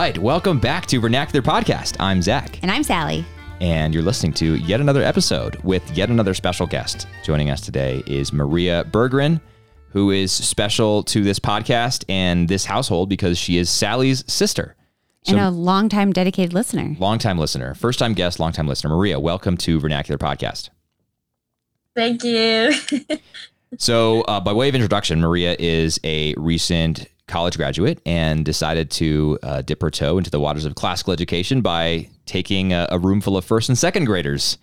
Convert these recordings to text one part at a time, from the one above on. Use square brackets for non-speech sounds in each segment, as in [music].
right. Welcome back to Vernacular Podcast. I'm Zach. And I'm Sally. And you're listening to yet another episode with yet another special guest. Joining us today is Maria Bergren, who is special to this podcast and this household because she is Sally's sister. So, and a longtime dedicated listener. Longtime listener. First time guest, longtime listener. Maria, welcome to Vernacular Podcast. Thank you. [laughs] so, uh, by way of introduction, Maria is a recent college graduate and decided to uh, dip her toe into the waters of classical education by taking a, a room full of first and second graders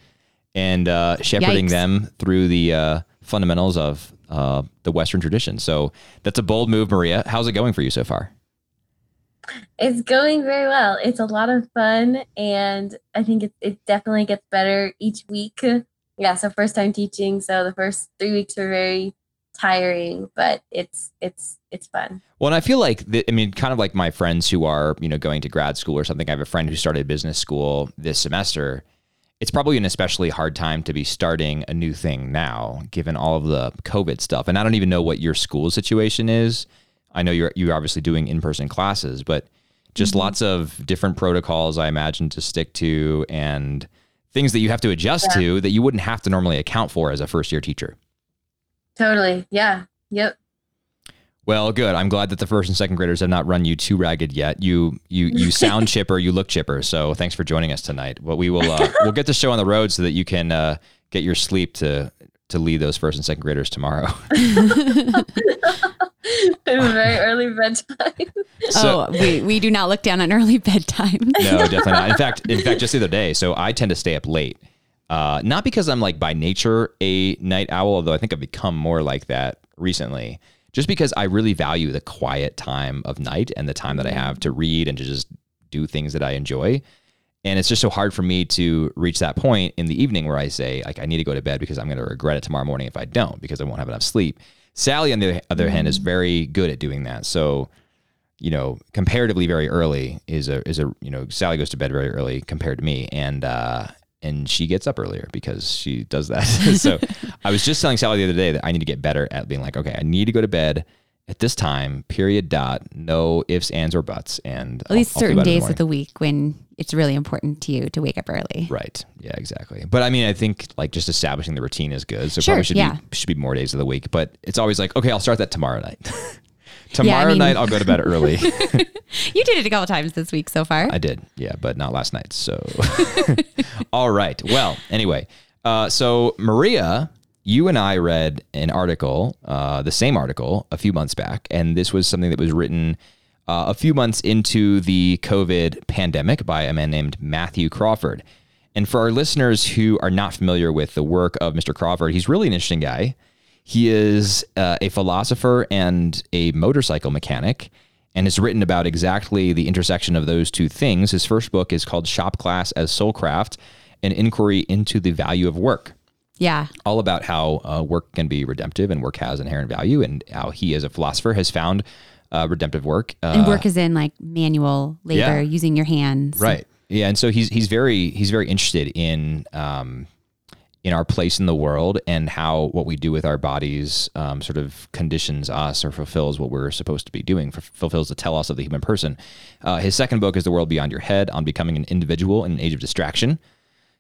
and uh, shepherding Yikes. them through the uh, fundamentals of uh, the Western tradition. So that's a bold move, Maria. How's it going for you so far? It's going very well. It's a lot of fun, and I think it, it definitely gets better each week. Yeah, so first time teaching, so the first three weeks were very tiring, but it's it's it's fun. Well, and I feel like the, I mean, kind of like my friends who are you know going to grad school or something. I have a friend who started business school this semester. It's probably an especially hard time to be starting a new thing now, given all of the COVID stuff. And I don't even know what your school situation is. I know you're you're obviously doing in person classes, but just mm-hmm. lots of different protocols I imagine to stick to and things that you have to adjust yeah. to that you wouldn't have to normally account for as a first year teacher. Totally. Yeah. Yep. Well, good. I'm glad that the first and second graders have not run you too ragged yet. You you you [laughs] sound chipper, you look chipper. So thanks for joining us tonight. But we will uh, [laughs] we'll get the show on the road so that you can uh, get your sleep to to lead those first and second graders tomorrow. [laughs] very early bedtime. So, oh, we, we do not look down on early bedtime. no, definitely not. In fact, in fact, just the other day, so I tend to stay up late. Uh, not because I'm like by nature a night owl, although I think I've become more like that recently. Just because I really value the quiet time of night and the time that I have to read and to just do things that I enjoy. And it's just so hard for me to reach that point in the evening where I say, like, I need to go to bed because I'm going to regret it tomorrow morning if I don't, because I won't have enough sleep. Sally, on the other hand, is very good at doing that. So, you know, comparatively very early is a is a you know Sally goes to bed very early compared to me, and uh, and she gets up earlier because she does that. [laughs] so [laughs] I was just telling Sally the other day that I need to get better at being like, okay, I need to go to bed at this time, period, dot, no ifs, ands, or buts. And at least I'll, certain I'll days the of the week when it's really important to you to wake up early. Right. Yeah, exactly. But I mean, I think like just establishing the routine is good. So sure, probably should yeah. be should be more days of the week. But it's always like, okay, I'll start that tomorrow night. [laughs] tomorrow yeah, I mean, night I'll go to bed early. [laughs] you did it a couple times this week so far. I did, yeah, but not last night. So, [laughs] all right. Well, anyway, uh, so Maria you and I read an article, uh, the same article, a few months back, and this was something that was written uh, a few months into the COVID pandemic by a man named Matthew Crawford. And for our listeners who are not familiar with the work of Mr. Crawford, he's really an interesting guy. He is uh, a philosopher and a motorcycle mechanic and has written about exactly the intersection of those two things. His first book is called Shop Class as Soulcraft An Inquiry into the Value of Work. Yeah. All about how uh, work can be redemptive and work has inherent value, and how he, as a philosopher, has found uh, redemptive work. Uh, and work is in like manual labor, yeah. using your hands. Right. Yeah. And so he's he's very he's very interested in um, in our place in the world and how what we do with our bodies um, sort of conditions us or fulfills what we're supposed to be doing, fulfills the telos of the human person. Uh, his second book is The World Beyond Your Head on becoming an individual in an age of distraction.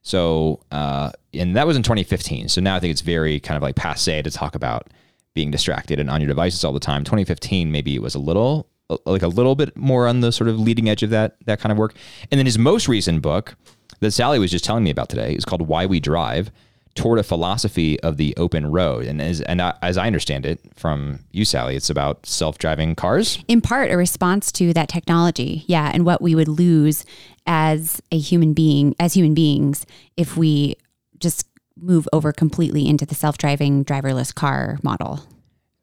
So, uh, and that was in 2015. So now I think it's very kind of like passe to talk about being distracted and on your devices all the time. 2015, maybe it was a little, like a little bit more on the sort of leading edge of that that kind of work. And then his most recent book that Sally was just telling me about today is called Why We Drive toward a philosophy of the open road. And as and as I understand it from you, Sally, it's about self-driving cars. In part, a response to that technology, yeah, and what we would lose as a human being, as human beings, if we just move over completely into the self-driving driverless car model.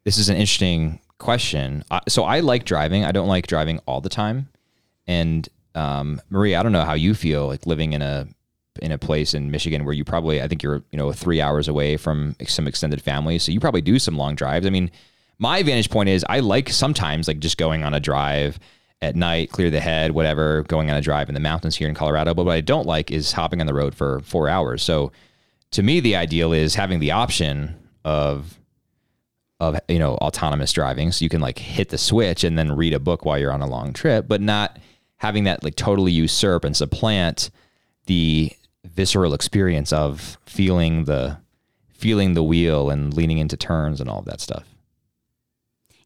This is an interesting question. So I like driving. I don't like driving all the time. And um, Maria, I don't know how you feel like living in a in a place in Michigan where you probably, I think you're, you know, three hours away from some extended family. So you probably do some long drives. I mean, my vantage point is I like sometimes like just going on a drive at night, clear the head, whatever, going on a drive in the mountains here in Colorado. But what I don't like is hopping on the road for four hours. So to me, the ideal is having the option of, of, you know, autonomous driving. So you can like hit the switch and then read a book while you're on a long trip, but not having that like totally usurp and supplant the visceral experience of feeling the feeling the wheel and leaning into turns and all of that stuff.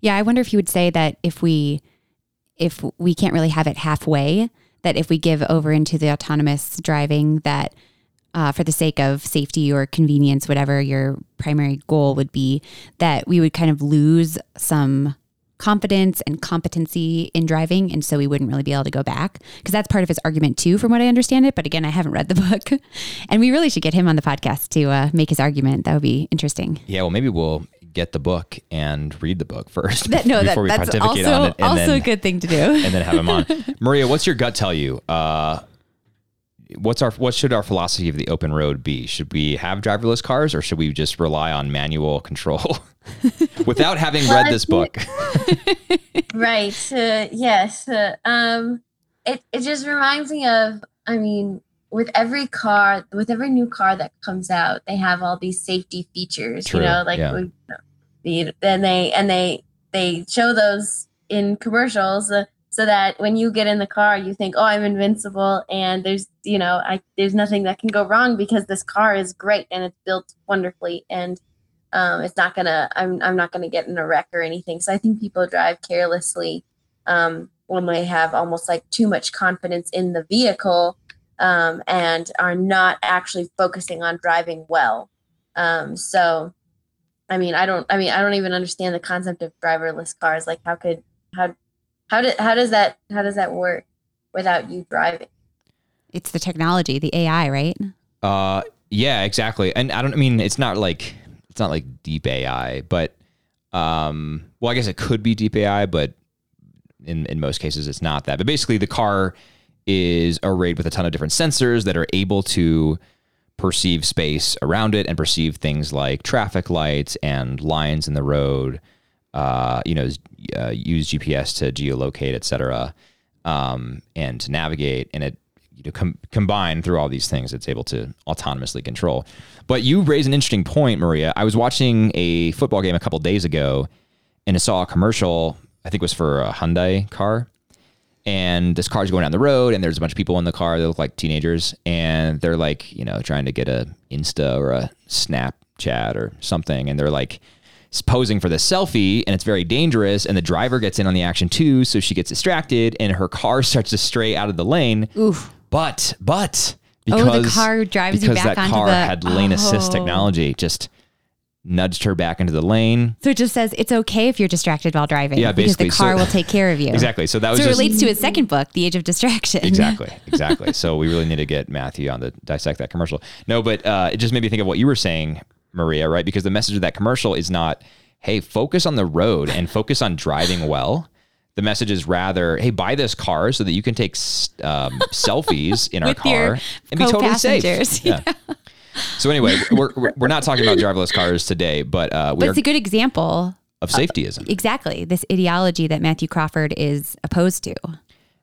Yeah, I wonder if you would say that if we if we can't really have it halfway, that if we give over into the autonomous driving, that uh, for the sake of safety or convenience, whatever your primary goal would be, that we would kind of lose some confidence and competency in driving. And so we wouldn't really be able to go back because that's part of his argument too, from what I understand it. But again, I haven't read the [laughs] book. and we really should get him on the podcast to uh, make his argument. That would be interesting. Yeah, well, maybe we'll get the book and read the book [laughs] first That, no, that, before we that's pontificate also, on it. And also then, a good thing to do. [laughs] and then have him on. Maria, what's your gut tell you? Uh, what's our what should our philosophy of the open road be? Should we have driverless cars or should we just rely on manual control without having read this book? [laughs] right. Uh, yes. Uh, um, it it just reminds me of. I mean, with every car, with every new car that comes out, they have all these safety features. True, You know, like yeah. and they and they they show those in commercials. Uh, so that when you get in the car, you think, "Oh, I'm invincible," and there's, you know, I there's nothing that can go wrong because this car is great and it's built wonderfully, and um, it's not gonna I'm I'm not gonna get in a wreck or anything. So I think people drive carelessly um, when they have almost like too much confidence in the vehicle um, and are not actually focusing on driving well. Um, so I mean I don't I mean I don't even understand the concept of driverless cars. Like how could how how did how does that how does that work without you driving? It's the technology, the AI, right? Uh, yeah, exactly. And I don't I mean it's not like it's not like deep AI, but um, well, I guess it could be deep AI, but in in most cases it's not that. But basically, the car is arrayed with a ton of different sensors that are able to perceive space around it and perceive things like traffic lights and lines in the road. Uh, you know, uh, use GPS to geolocate, et cetera, um, and to navigate. And it you know, com- combine through all these things, it's able to autonomously control. But you raise an interesting point, Maria. I was watching a football game a couple days ago, and I saw a commercial. I think it was for a Hyundai car, and this car's going down the road, and there's a bunch of people in the car that look like teenagers, and they're like, you know, trying to get a Insta or a Snapchat or something, and they're like posing for the selfie and it's very dangerous and the driver gets in on the action too so she gets distracted and her car [laughs] starts to stray out of the lane Oof. But but Oh, because the car drives you back that onto car the- had lane assist Oh. technology just nudged her back into the lane So it just says it's okay if you're distracted while driving. Yeah, because the basically. So- car will take care of you. exactly so that was So it just relates to his second book, The Age of Distraction. exactly [laughs] exactly so we really need to get matthew on to dissect that commercial no but uh, it just made me think of what you were saying maria right because the message of that commercial is not hey focus on the road and focus on driving well the message is rather hey buy this car so that you can take um, [laughs] selfies in our car and be totally safe co-passengers. yeah. so anyway we're, we're, not talking about driverless cars today but uh, we But it's a good example. of safetyism Exactly. This ideology that Matthew Crawford is opposed to.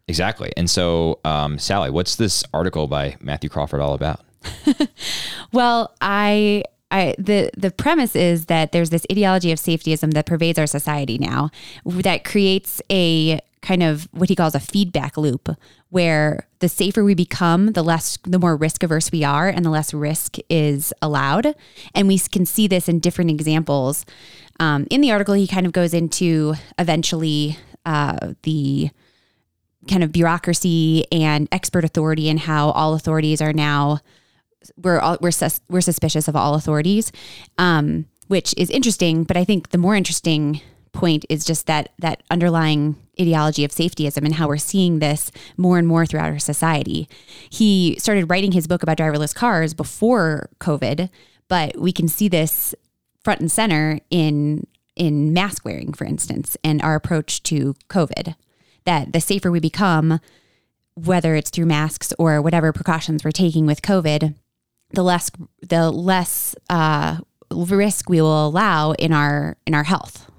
exactly and so um, sally what's this article by matthew crawford all about [laughs] Well, I I the the premise is that there's this ideology of safetyism that pervades our society now that creates a kind of what he calls a feedback loop where the safer we become the less the more risk averse we are and the less risk is allowed. And we can see this in different examples. Um, in the article he kind of goes into eventually uh, the kind of bureaucracy and expert authority and how all authorities are now we're all, we're sus- we're suspicious of all authorities, um, which is interesting. But I think the more interesting point is just that that underlying ideology of safetyism and how we're seeing this more and more throughout our society. He started writing his book about driverless cars before COVID, but we can see this front and center in in mask wearing, for instance, and our approach to COVID. That the safer we become, whether it's through masks or whatever precautions we're taking with COVID, the less the less uh, risk we will allow in our in our health.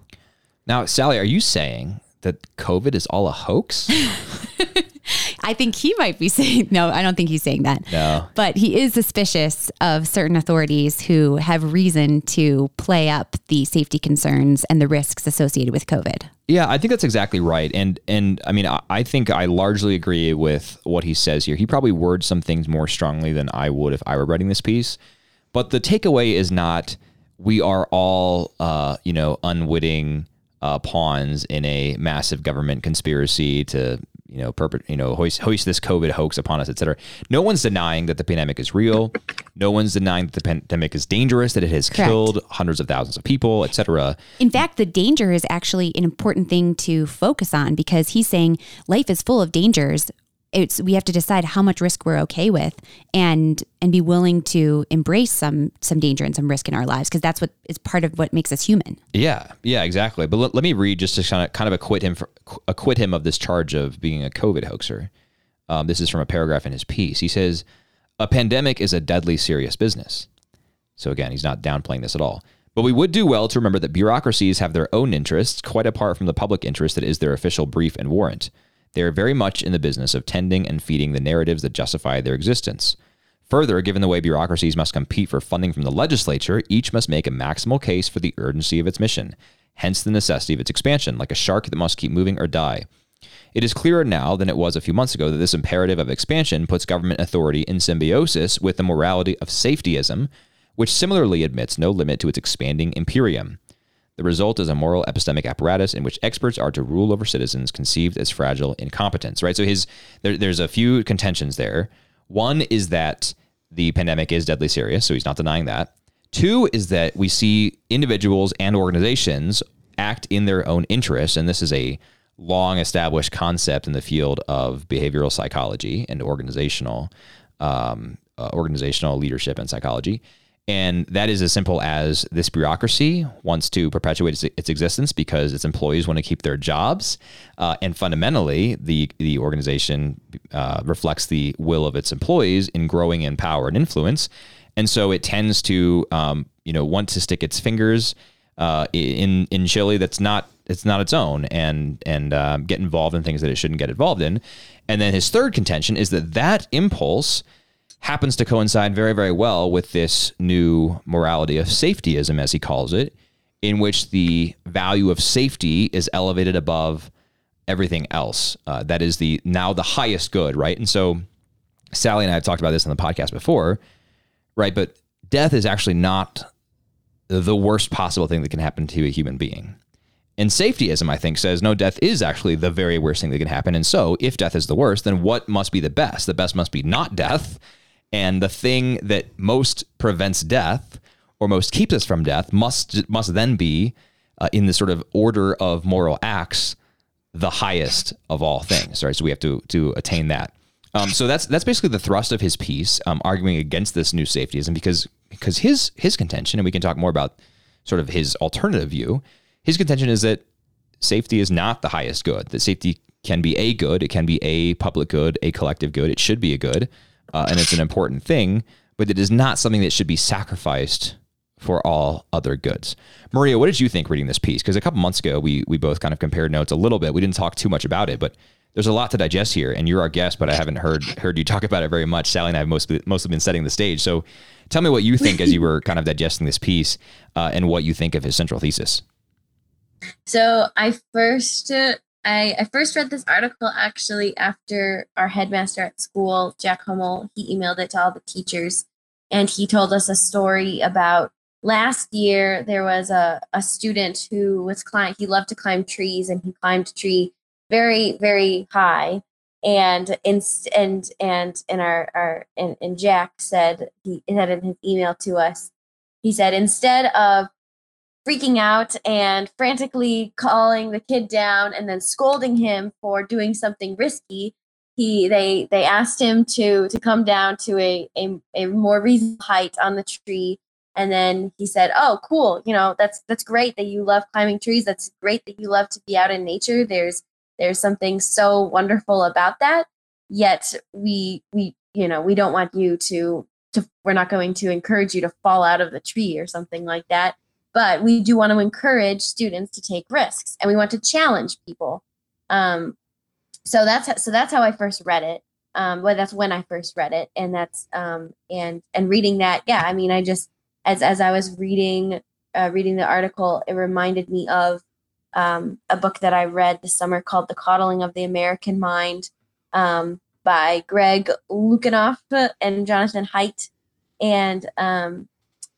now sally are you saying that covid is all a hoax [laughs] I think he might be [laughs] saying, no, I don't think he's saying that. No. But he is suspicious of certain authorities who have reason to play up the safety concerns and the risks associated with COVID. Yeah, I think that's exactly right. And and I mean, I, I think I largely agree with what he says here. He probably words some things more strongly than I would if I were writing this piece. But the takeaway is not we are all, uh, you know, unwitting uh, pawns in a massive government conspiracy to you know, perpet, you know, hoist, hoist this COVID hoax upon us, et cetera. No one's denying that the pandemic is real. No one's denying that the pandemic is dangerous, that it has Correct. killed hundreds of thousands of people, et cetera. In fact, the danger is actually an important thing to focus on because he's saying life is full of dangers it's we have to decide how much risk we're okay with and and be willing to embrace some some danger and some risk in our lives because that's what is part of what makes us human. Yeah, yeah, exactly. But let, let me read just to kind of kind of acquit him for, acquit him of this charge of being a COVID hoaxer. Um, this is from a paragraph in his piece. He says, "A pandemic is a deadly serious business." So again, he's not downplaying this at all. But we would do well to remember that bureaucracies have their own interests, quite apart from the public interest that is their official brief and warrant. They are very much in the business of tending and feeding the narratives that justify their existence. Further, given the way bureaucracies must compete for funding from the legislature, each must make a maximal case for the urgency of its mission, hence the necessity of its expansion, like a shark that must keep moving or die. It is clearer now than it was a few months ago that this imperative of expansion puts government authority in symbiosis with the morality of safetyism, which similarly admits no limit to its expanding imperium. The result is a moral epistemic apparatus in which experts are to rule over citizens conceived as fragile incompetence, right? So his there, there's a few contentions there. One is that the pandemic is deadly serious, so he's not denying that. Two is that we see individuals and organizations act in their own interests, and this is a long established concept in the field of behavioral psychology and organizational um, uh, organizational leadership and psychology. And that is as simple as this bureaucracy wants to perpetuate its, its existence because its employees want to keep their jobs. Uh, and fundamentally, the, the organization uh, reflects the will of its employees in growing in power and influence. And so it tends to, um, you know, want to stick its fingers uh, in in chili that's not it's not its own and and uh, get involved in things that it shouldn't get involved in. And then his third contention is that that impulse happens to coincide very, very well with this new morality of safetyism, as he calls it, in which the value of safety is elevated above everything else. Uh, that is the now the highest good, right? And so Sally and I have talked about this on the podcast before, right? But death is actually not the worst possible thing that can happen to a human being. And safetyism, I think, says no, death is actually the very worst thing that can happen. And so, if death is the worst, then what must be the best? The best must be not death. And the thing that most prevents death or most keeps us from death must must then be uh, in the sort of order of moral acts the highest of all things, right? So we have to to attain that. Um, so that's that's basically the thrust of his piece, um, arguing against this new safetyism because because his his contention, and we can talk more about sort of his alternative view. His contention is that safety is not the highest good. That safety can be a good, it can be a public good, a collective good. It should be a good, uh, and it's an important thing, but it is not something that should be sacrificed for all other goods. Maria, what did you think reading this piece? Because a couple months ago, we we both kind of compared notes a little bit. We didn't talk too much about it, but there's a lot to digest here, and you're our guest, but I haven't heard heard you talk about it very much. Sally and I have mostly mostly been setting the stage. So, tell me what you think as you were kind of digesting this piece, uh, and what you think of his central thesis. So I first I, I first read this article actually after our headmaster at school, Jack Hummel, he emailed it to all the teachers and he told us a story about last year there was a, a student who was climb he loved to climb trees and he climbed a tree very, very high. And in, and and and our our and, and Jack said he said in his email to us, he said instead of freaking out and frantically calling the kid down and then scolding him for doing something risky. He they they asked him to to come down to a a, a more reasonable height on the tree. And then he said oh cool. You know that's that's great that you love climbing trees. That's great that you love to be out in nature. There's there's something so wonderful about that. Yet we we you know we don't want you to to we're not going to encourage you to fall out of the tree or something like that but we do want to encourage students to take risks and we want to challenge people. Um, so that's so that's how I first read it. Um, well, that's when I first read it, and that's um, and and reading that, yeah. I mean, I just as as I was reading uh, reading the article, it reminded me of um, a book that I read this summer called "The Coddling of the American Mind" um, by Greg Lukianoff and Jonathan Haidt, and um,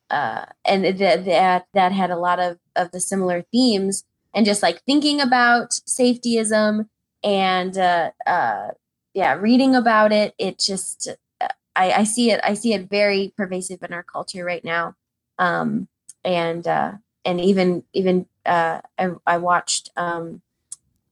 uh, and th- that that had a lot of of the similar themes, and just like thinking about safetyism and uh, uh, yeah, reading about it, it just I, I see it I see it very pervasive in our culture right now, um, and uh, and even even uh, I, I watched um,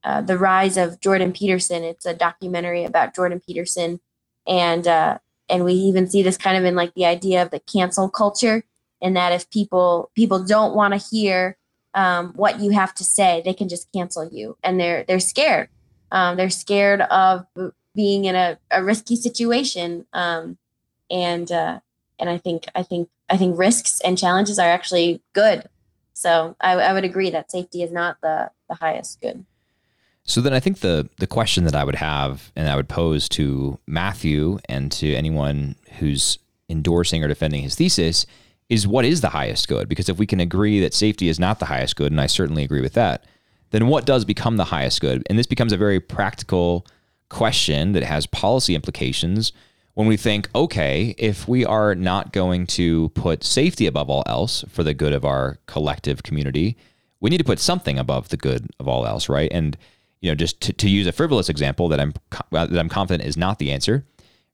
uh, the rise of Jordan Peterson. It's a documentary about Jordan Peterson, and uh, and we even see this kind of in like the idea of the cancel culture, and that if people people don't want to hear um, what you have to say, they can just cancel you, and they're they're scared. Um, they're scared of being in a, a risky situation, um, and uh, and I think I think I think risks and challenges are actually good. So I, I would agree that safety is not the the highest good. So then I think the the question that I would have and I would pose to Matthew and to anyone who's endorsing or defending his thesis is what is the highest good? Because if we can agree that safety is not the highest good, and I certainly agree with that, then what does become the highest good? And this becomes a very practical question that has policy implications when we think, okay, if we are not going to put safety above all else for the good of our collective community, we need to put something above the good of all else, right? And you know, just to, to use a frivolous example that I'm uh, that I'm confident is not the answer,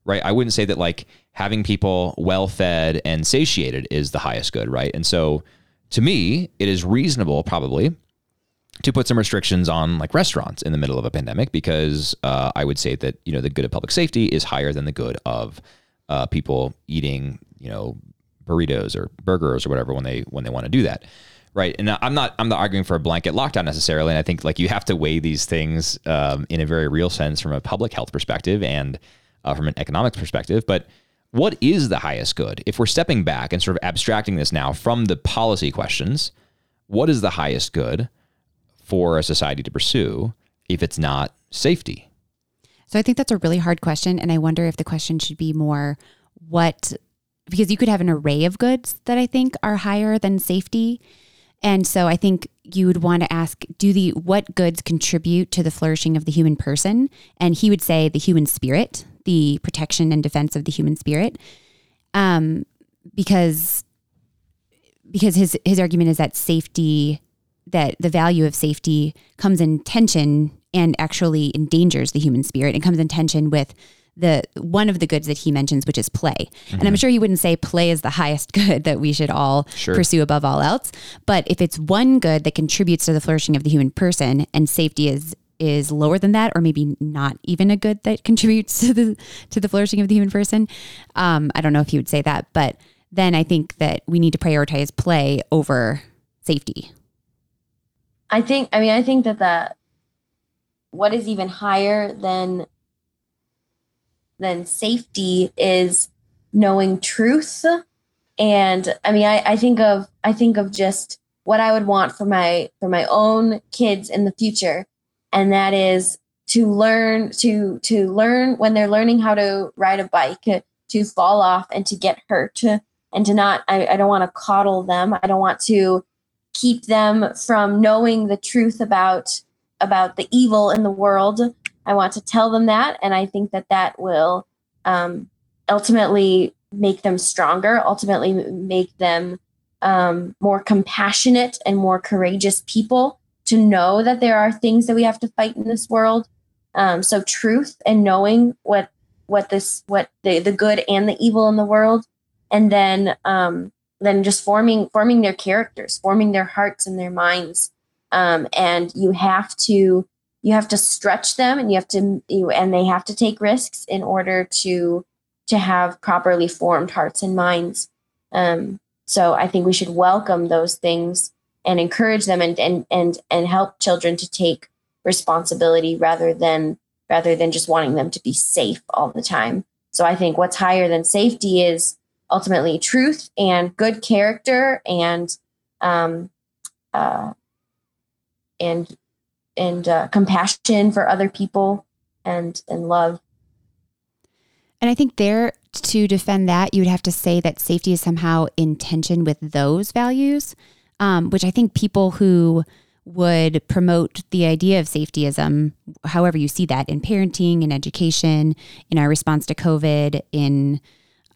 right? I wouldn't say that like having people well fed and satiated is the highest good, right? And so, to me, it is reasonable probably to put some restrictions on like restaurants in the middle of a pandemic because uh, I would say that you know the good of public safety is higher than the good of uh, people eating you know burritos or burgers or whatever when they when they want to do that right? And I'm not I'm not arguing for a blanket lockdown necessarily. And I think like you have to weigh these things um, in a very real sense from a public health perspective and uh, from an economics perspective. But what is the highest good? If we're stepping back and sort of abstracting this now from the policy questions, what is the highest good for a society to pursue if it's not safety? So I think that's a really hard question. And I wonder if the question should be more what, because you could have an array of goods that I think are higher than safety. And so I think you would want to ask do the what goods contribute to the flourishing of the human person? And he would say the human spirit, the protection and defense of the human spirit. Um, because because his his argument is that safety that the value of safety comes in tension and actually endangers the human spirit and comes in tension with the one of the goods that he mentions, which is play. Mm-hmm. And I'm mm-hmm. sure he wouldn't say play is the highest [laughs] good that we should all sure. pursue above all else. But if it's one good that contributes to the flourishing of the human person and safety is is lower than that, or maybe not even a good that [laughs] contributes to the to the flourishing of the human person. Um, I don't know if you would say that, but then I think that we need to prioritize play over safety. I think. I mean, I think that the what is even higher than than safety is knowing truth and i mean I, I think of i think of just what i would want for my for my own kids in the future and that is to learn to to learn when they're learning how to ride a bike to fall off and to get hurt and to not I, I don't want to coddle them i don't want to keep them from knowing the truth about about the evil in the world I want to tell them that. And I think that that will um, ultimately make them stronger, ultimately make them um, more compassionate and more courageous people to know that there are things that we have to fight in this world. Um, so truth and knowing what what this what the the good and the evil in the world, and then um, then just forming forming their characters, forming their hearts and their minds. Um, and you have to you have to stretch them and you have to you and they have to take risks in order to to have properly formed hearts and minds um, so i think we should welcome those things and encourage them and and and and help children to take responsibility rather than rather than just wanting them to be safe all the time so i think what's higher than safety is ultimately truth and good character and um, uh, and and uh, compassion for other people and and love. And I think there to defend that, you would have to say that safety is somehow in tension with those values, um, which I think people who would promote the idea of safetyism, however you see that in parenting, in education, in our response to COVID, in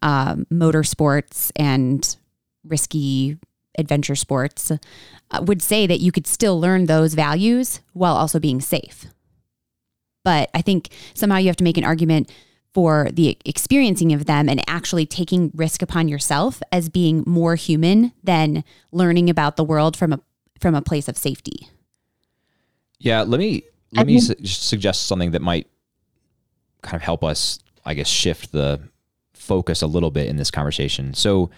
um, motorsports and risky adventure sports, uh, would say that you could still learn those values while also being safe. But I think somehow you have to make an argument for the experiencing of them and actually taking risk upon yourself as being more human than learning about the world from a from a place of safety. Yeah, let me let me su- suggest something that might kind of help us, I guess, shift the focus a little bit in this conversation. So,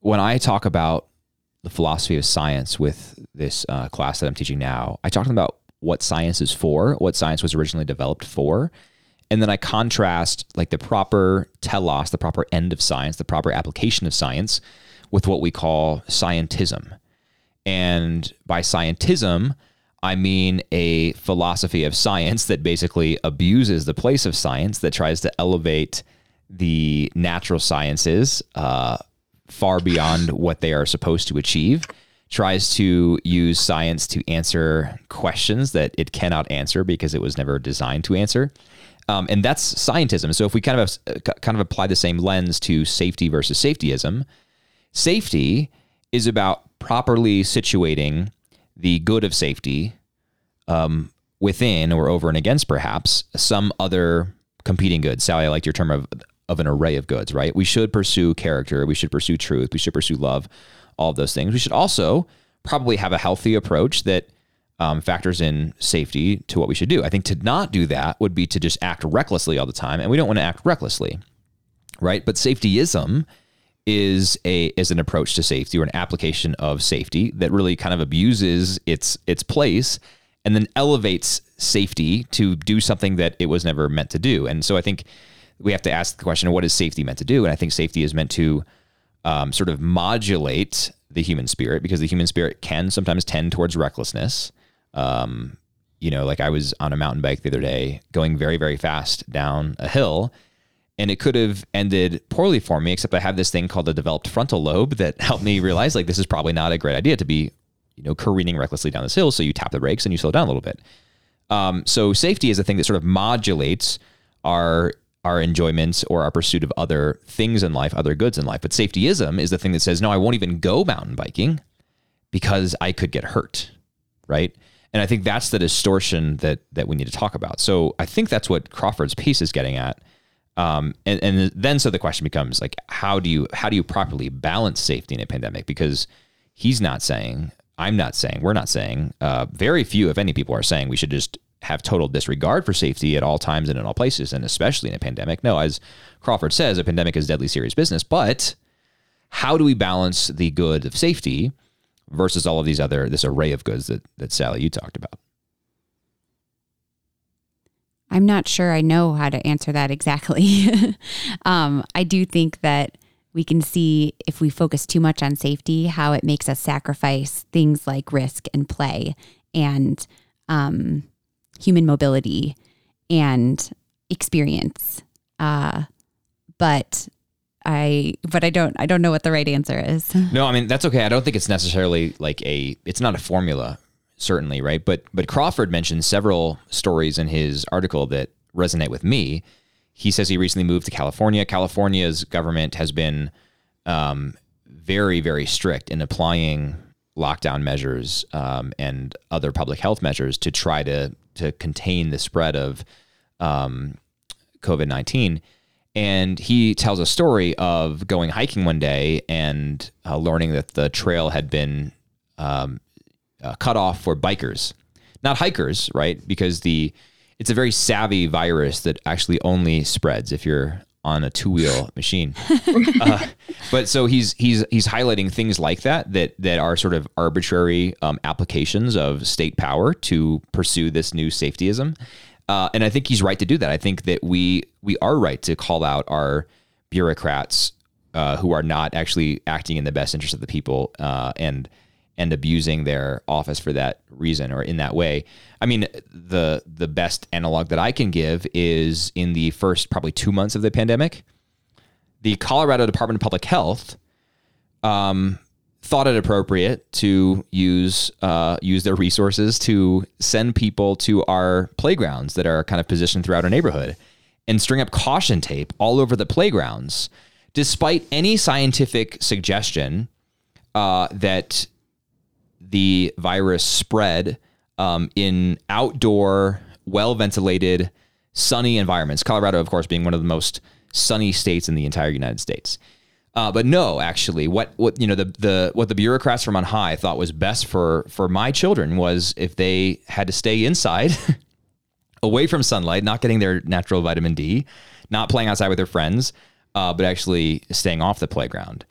when I talk about the philosophy of science with this uh, class that I'm teaching now, I talk about what science is for, what science was originally developed for, and then I contrast like the proper telos, the proper end of science, the proper application of science, with what we call scientism. And by scientism, I mean a philosophy of science that basically abuses the place of science, that tries to elevate the natural sciences uh, far beyond what they are supposed to achieve, tries to use science to answer questions that it cannot answer because it was never designed to answer. Um, and that's scientism. So if we kind of kind of apply the same lens to safety versus safetyism, safety is about properly situating the good of safety um, within or over and against perhaps some other competing goods. Sally, I like your term of of an array of goods, right? We should pursue character, we should pursue truth, we should pursue love, all of those things. We should also probably have a healthy approach that um, factors in safety to what we should do. I think to not do that would be to just act recklessly all the time, and we don't want to act recklessly, right? But safetyism is a is an approach to safety or an application of safety that really kind of abuses its its place and then elevates safety to do something that it was never meant to do. And so I think we have to ask the question: What is safety meant to do? And I think safety is meant to um, sort of modulate the human spirit because the human spirit can sometimes tend towards recklessness. Um, you know, like I was on a mountain bike the other day, going very very fast down a hill and it could have ended poorly for me except i have this thing called the developed frontal lobe that [laughs] helped me realize like this is probably not a great idea to be you know careening recklessly down this hill so you tap the brakes and you slow down a little bit. Um, so safety is a thing that sort of modulates our our enjoyments or our pursuit of other things in life other goods in life. But safetyism is the thing that says no i won't even go mountain biking because i could get hurt right and i think that's the distortion that that we need to talk about so i think that's what crawford's piece is getting at um, and, and then so the question becomes like, how do you how do you properly balance safety in a pandemic? Because he's not saying, I'm not saying, we're not saying, uh, very few, if any, people are saying we should just have total disregard for safety at all times and in all places, and especially in a pandemic. No, as Crawford says, a pandemic is deadly serious business. But how do we balance the good of safety versus all of these other this array of goods that that Sally you talked about? I'm not sure I know how to answer that exactly. [laughs] um, I do think that we can see if we focus too much on safety, how it makes us sacrifice things like risk and play and um, human mobility and experience. Uh, but I, but I don't, I don't know what the right answer is. No, I mean that's okay. I don't think it's necessarily like a. It's not a formula certainly, right? But but Crawford mentioned several stories in his article that resonate with me. He says he recently moved to California. California's government has been um, very very strict in applying lockdown measures um, and other public health measures to try to to contain the spread of um, COVID nineteen. And he tells a story of going hiking one day and uh, learning that the trail had been um, uh, cut off for bikers, not hikers, right? Because the it's a very savvy virus that actually only spreads if you're on a two wheel [laughs] machine. Uh, but so he's he's he's highlighting things like that that that are sort of arbitrary um, applications of state power to pursue this new safetyism. Uh, and I think he's right to do that. I think that we we are right to call out our bureaucrats uh, who are not actually acting in the best interest of the people uh, and and abusing their office for that reason or in that way. I mean, the the best analog that I can give is in the first probably two months of the pandemic, the Colorado Department of Public Health um, thought it appropriate to use uh, use their resources to send people to our playgrounds that are kind of positioned throughout our neighborhood and string up caution tape all over the playgrounds, despite any scientific suggestion uh, that the virus spread um, in outdoor, well ventilated, sunny environments. Colorado, of course, being one of the most sunny states in the entire United States. Uh, but no, actually, what what you know the the what the bureaucrats from on high thought was best for for my children was if they had to stay inside, [laughs] away from sunlight, not getting their natural vitamin D, not playing outside with their friends, uh, but actually staying off the playground.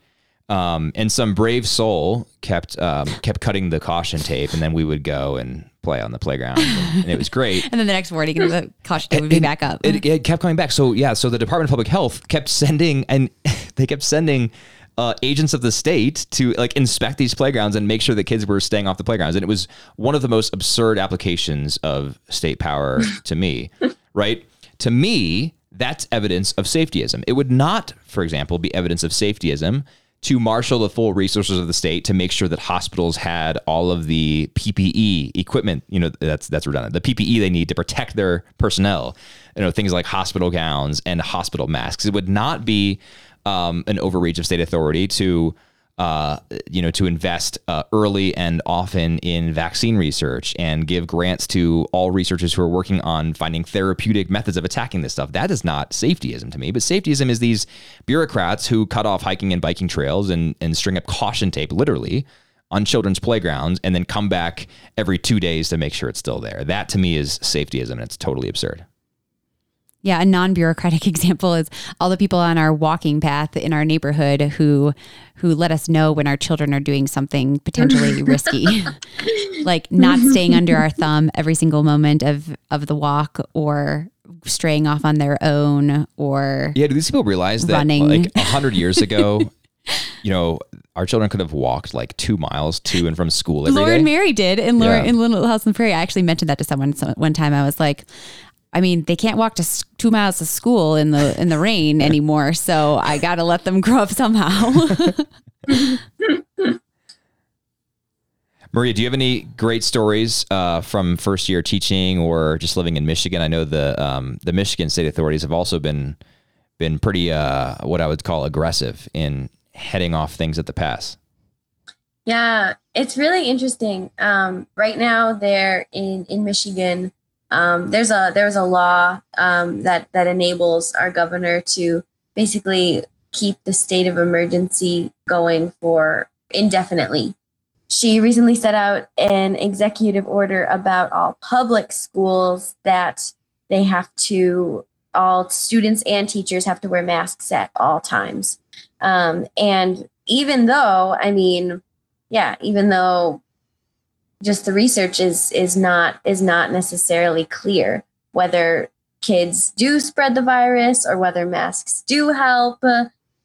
Um, and some brave soul kept um, kept cutting the caution tape, and then we would go and play on the playground, and, and it was great. [laughs] and then the next morning, the caution tape would be back up. It, it, kept coming back. So yeah, so the Department of Public Health kept sending, and [laughs] they kept sending uh, agents of the state to like inspect these playgrounds and make sure that kids were staying off the playgrounds. And it was one of the most absurd applications of state power [laughs] to me, right? To me, that's evidence of safetyism. It would not, for example, be evidence of safetyism to marshal the full resources of the state to make sure that hospitals had all of the PPE equipment. You know, that's that's redundant. The PPE they need to protect their personnel. You know, things like hospital gowns and hospital masks. It would not be um, an overreach of state authority to uh, you know, to invest uh, early and often in vaccine research and give grants to all researchers who are working on finding therapeutic methods of attacking this stuff. That is not safetyism to me, but safetyism is these bureaucrats who cut off hiking and biking trails and, and string up caution tape, literally, on children's playgrounds and then come back every two days to make sure it's still there. That to me is safetyism, and it's totally absurd. Yeah, a non-bureaucratic [laughs] example is all the people on our walking path in our neighborhood who who let us know when our children are doing something potentially [laughs] risky. [laughs] like not staying under our thumb every single moment of of the walk or straying off on their own or Yeah, do these people realize that running. like 100 years ago, you know, our children could have walked like 2 miles to and from school every Laura day? and Mary did in Laura Yeah. in Little House on the Prairie. I actually mentioned that to someone so- one time. I was like, I mean, they can't walk to two miles to school in the in the rain [laughs] anymore, so I got to let them grow up somehow. [laughs] Maria, do you have any great stories uh, from first year teaching or just living in Michigan? I know the um, the Michigan state authorities have also been been pretty uh, what I would call aggressive in heading off things at the pass. Yeah, it's really interesting. Um, right now, there in in Michigan, um, there's a there's a law um, that that enables our governor to basically keep the state of emergency going for indefinitely. She recently set out an executive order about all public schools that they have to all students and teachers have to wear masks at all times. Um, and even though, I mean, yeah, even though just the research is is not is not necessarily clear whether kids do spread the virus or whether masks do help.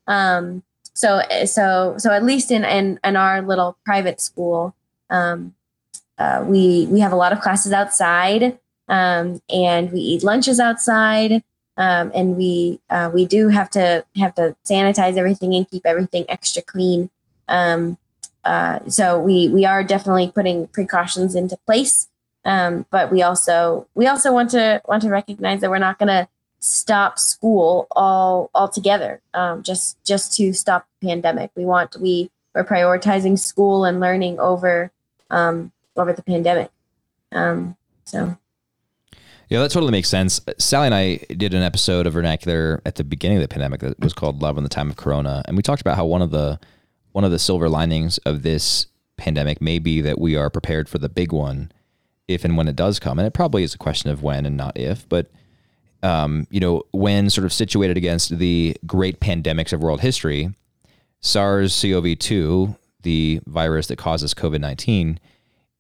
Um, so so so at least in in, in our little private school, um, uh, we we have a lot of classes outside, um, and we eat lunches outside. Um, and we uh, we do have to have to sanitize everything and keep everything extra clean. Um, uh, so we we are definitely putting precautions into place, um, but we also we also want to want to recognize that we're not going to stop school all altogether um, just just to stop the pandemic. We want we we're prioritizing school and learning over um, over the pandemic. Um, so Yeah, that totally makes sense. Sally and I did an episode of Vernacular at the beginning of the pandemic that was called "Love in the Time of Corona," and we talked about how one of the one of the silver linings of this pandemic may be that we are prepared for the big one, if and when it does come. And it probably is a question of when and not if. But um, you know, when sort of situated against the great pandemics of world history, SARS-CoV-2, the virus that causes COVID-19,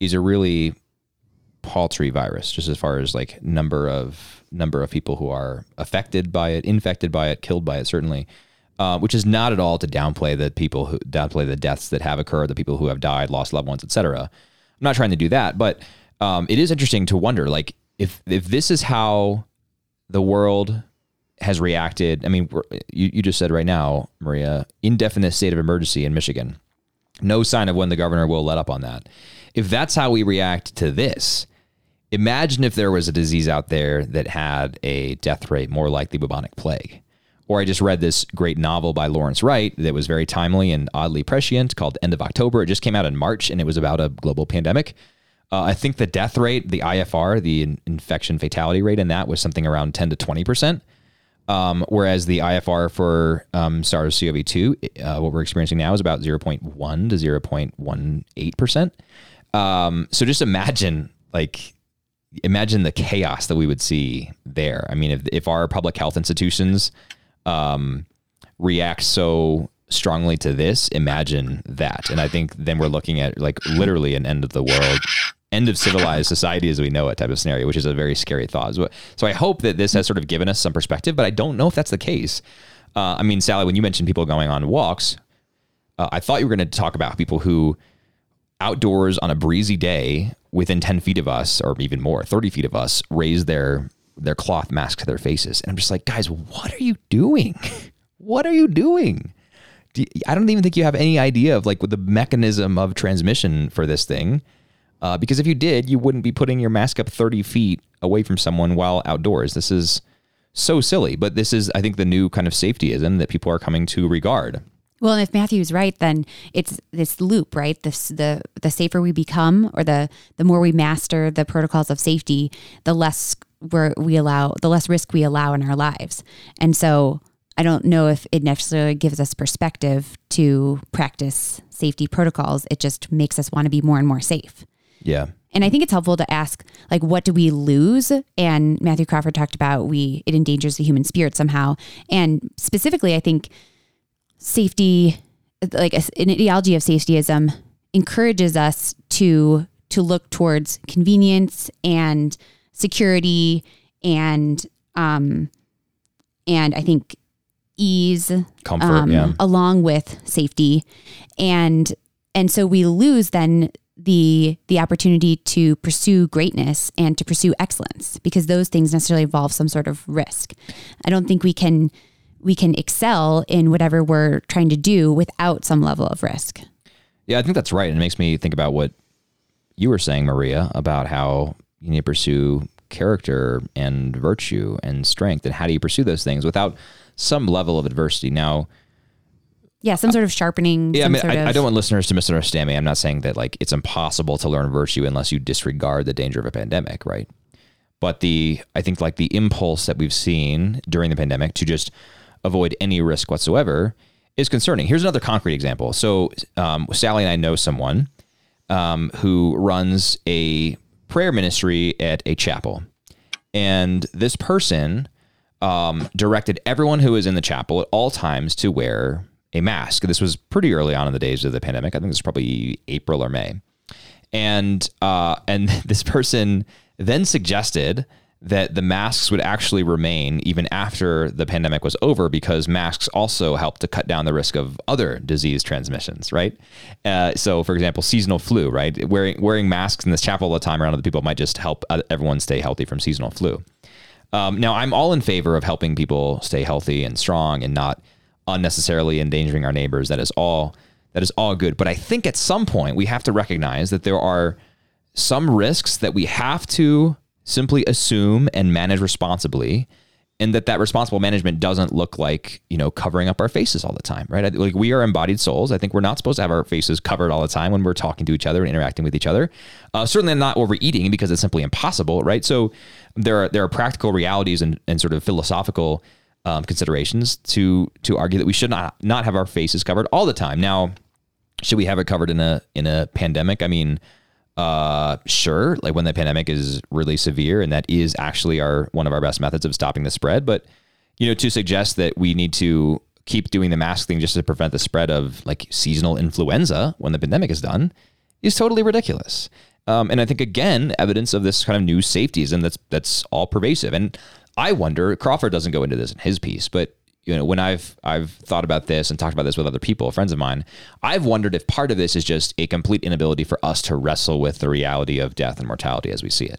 is a really paltry virus just as far as like number of number of people who are affected by it infected by it killed by it certainly uh, which is not at all to downplay the people who downplay the deaths that have occurred, the people who have died, lost loved ones, etc. I'm not trying to do that, but um, it is interesting to wonder, like if if this is how the world has reacted. I mean, you, you just said right now, Maria, indefinite state of emergency in Michigan. No sign of when the governor will let up on that. If that's how we react to this, imagine if there was a disease out there that had a death rate more like the bubonic plague. Or I just read this great novel by Lawrence Wright that was very timely and oddly prescient called End of October. It just came out in March and it was about a global pandemic. Uh, I think the death rate, the IFR, the infection fatality rate in that was something around 10 to 20%. Um, whereas the IFR for um, SARS-CoV-2, uh, what we're experiencing now is about 0.1 to 0.18%. Um, so just imagine, like, imagine the chaos that we would see there. I mean, if, if our public health institutions um, react so strongly to this, imagine that. And I think then we're looking at like literally an end of the world end of civilized society as we know it type of scenario, which is a very scary thought. So, so I hope that this has sort of given us some perspective, but I don't know if that's the case. Uh, I mean, Sally, when you mentioned people going on walks, uh, I thought you were going to talk about people who outdoors on a breezy day within 10 feet of us or even more 30 feet of us raise their their cloth masks to their faces and i'm just like guys what are you doing [laughs] what are you doing do you, i don't even think you have any idea of like the mechanism of transmission for this thing uh, because if you did, you wouldn't be putting your mask up 30 feet away from someone while outdoors. This is so silly, but this is, I think, the new kind of safetyism that people are coming to regard. Well, and if Matthew's right, then it's this loop, right? This the the safer we become, or the the more we master the protocols of safety, the less we we allow, the less risk we allow in our lives. And so, I don't know if it necessarily gives us perspective to practice safety protocols. It just makes us want to be more and more safe. Yeah. And I think it's helpful to ask, like, what do we lose? And Matthew Crawford talked about we it endangers the human spirit somehow. And specifically, I think safety, like an ideology of safetyism, encourages us to to look towards convenience and security and um and I think ease, comfort, um, yeah. along with safety, and and so we lose then the the opportunity to pursue greatness and to pursue excellence because those things necessarily involve some sort of risk. I don't think we can we can excel in whatever we're trying to do without some level of risk. Yeah, I think that's right. And it makes me think about what you were saying, Maria, about how you need to pursue character and virtue and strength and how do you pursue those things without some level of adversity. Now, yeah, some sort of sharpening. Yeah, I mean, I. I, don't want listeners to misunderstand me. I'm not saying that like it's impossible to learn virtue unless you disregard the danger of a pandemic, right? But the I think like the impulse that we've seen during the pandemic to just avoid any risk whatsoever is concerning. Here's another concrete example. So um, Sally and I know someone um, who runs a prayer ministry at a chapel, and this person um, directed everyone who was in the chapel at all times to wear a mask. This was pretty early on in the days of the pandemic. I think it was probably April or May. And uh, and [laughs] this person then suggested that the masks would actually remain even after the pandemic was over because masks also help to cut down the risk of other disease transmissions, right? Uh, so, for example, seasonal flu, right? Wearing wearing masks in this chapel all the time around other people might just help everyone stay healthy from seasonal flu. Um, now, I'm all in favor of helping people stay healthy and strong and not unnecessarily endangering our neighbors. That is all that is all good. But I think at some point we have to recognize that there are some risks that we have to simply assume and manage responsibly and that that responsible management doesn't look like you know covering up our faces all the time right like we are embodied souls i think we're not supposed to have our faces covered all the time when we're talking to each other and interacting with each other uh, certainly not overeating because it's simply impossible right so there are there are practical realities and, and sort of philosophical um, considerations to to argue that we should not not have our faces covered all the time. Now, should we have it covered in a in a pandemic? I mean, uh, sure, like when the pandemic is really severe, and that is actually our one of our best methods of stopping the spread. But you know, to suggest that we need to keep doing the mask thing just to prevent the spread of like seasonal influenza when the pandemic is done is totally ridiculous. Um, and I think again, evidence of this kind of new safetyism that's that's all pervasive. And I wonder, Crawford doesn't go into this in his piece, but you know, when I've I've thought about this and talked about this with other people, friends of mine, I've wondered if part of this is just a complete inability for us to wrestle with the reality of death and mortality as we see it.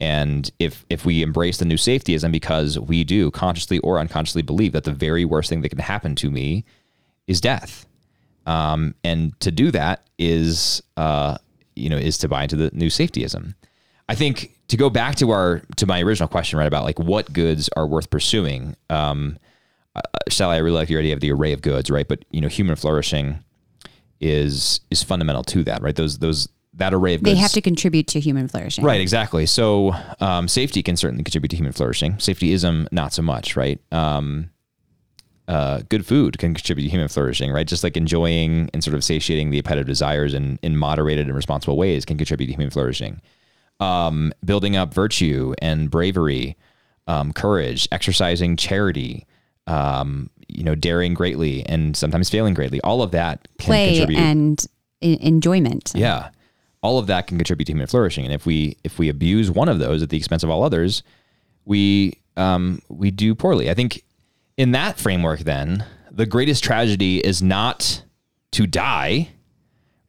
And if if we embrace the new safetyism because we do consciously or unconsciously believe that the very worst thing that can happen to me is death, um, and to do that is uh, you know is to buy into the new safetyism. I think to go back to our to my original question right about like what goods are worth pursuing. Um, uh, Sally, I really like your idea of the array of goods, right? But you know, human flourishing is is fundamental to that, right? Those those that array of They have to contribute to human flourishing. Right, exactly. So um, safety can certainly contribute to human flourishing. Safetyism, not so much, right? Um, uh, good food can contribute to human flourishing, right? Just like enjoying and sort of satiating the appetitive desires in, in moderated and responsible ways can contribute to human flourishing. Um, building up virtue and bravery, um, courage, exercising charity, um, you know, daring greatly and sometimes failing greatly. All of that can Play contribute. and enjoyment. Yeah. All of that can contribute to human flourishing. And if we if we abuse one of those at the expense of all others, we um, we do poorly. I think in that framework then, the greatest tragedy is not to die,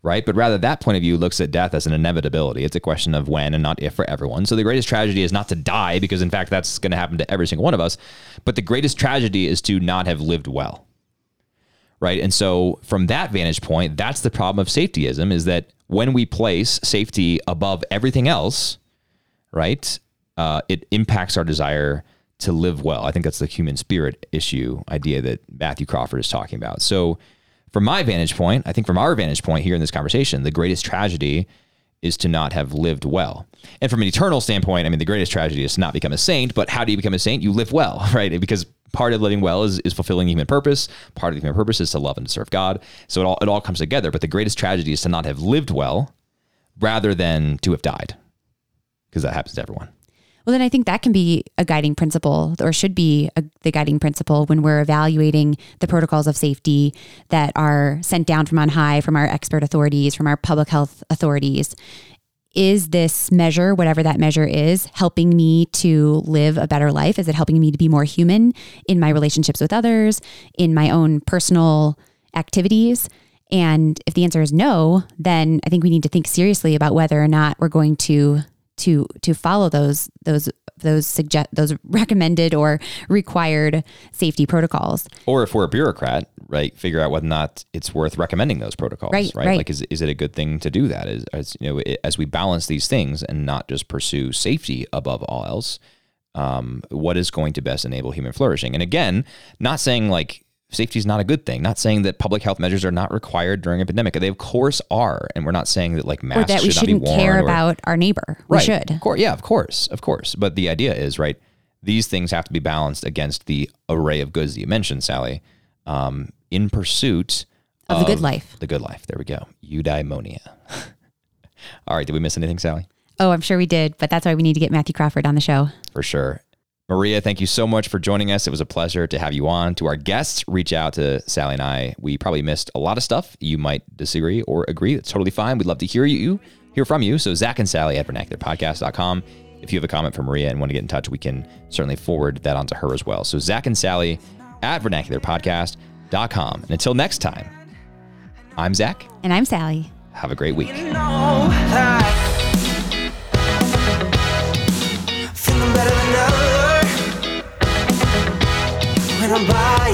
right? But rather that point of view looks at death as an inevitability. It's a question of when and not if for everyone. So the greatest tragedy is not to die because in fact that's going to happen to every single one of us, but the greatest tragedy is to not have lived well right? And so from that vantage point, that's the problem of safetyism is that when we place safety above everything else, right, uh, it impacts our desire to live well. I think that's the human spirit issue idea that Matthew Crawford is talking about. So from my vantage point, I think from our vantage point here in this conversation, the greatest tragedy is to not have lived well. And from an eternal standpoint, I mean, the greatest tragedy is to not become a saint, but how do you become a saint? You live well, [laughs] right? Because part of living well is, is fulfilling human purpose. Part of the human purpose is to love and to serve God. So it all, it all comes together. But the greatest tragedy is to not have lived well rather than to have died, because that happens to everyone. Well, then I think that can be a guiding principle or should be a, the guiding principle when we're evaluating the protocols of safety that are sent down from on high from our expert authorities, from our public health authorities. Is this measure, whatever that measure is, helping me to live a better life? Is it helping me to be more human in my relationships with others, in my own personal activities? And if the answer is no, then I think we need to think seriously about whether or not we're going to to to follow those those those suggest those [laughs] recommended or required safety protocols. Or if we're a bureaucrat, right, figure out whether or not it's worth recommending those protocols, Right, right? right. Like, is, is it a good thing to do that? As, as you know, it- as we balance these things and not just pursue safety above all else, um, what is going to best enable human flourishing? And again, not saying like safety is not a good thing, not saying that public health measures are not required during a pandemic. They of course are, and we're not saying that like Or masks that we should not be shouldn't worn care or- about our neighbor. We right. should. Of course, yeah, of course, of course. But the idea is right. These things have to be balanced against the array of goods that you mentioned, Sally, um, in pursuit Of the good life. The good life. There we go. Eudaimonia. [laughs] All right. Did we miss anything, Sally? Oh, I'm sure we did, but that's why we need to get Matthew Crawford on the show. For sure. Maria, thank you so much for joining us. It was a pleasure to have you on. To our guests, reach out to Sally and I. We probably missed a lot of stuff. You might disagree or agree. That's totally fine. We'd love to hear you, hear from you. So Zach and Sally at vernacularpodcast.com. If you have a comment for Maria and want to get in touch, we can certainly forward that on to her as well. So Zach and Sally at vernacularpodcast.com. And until next time, I'm Zach. And I'm Sally. Have a great week. know I'm by.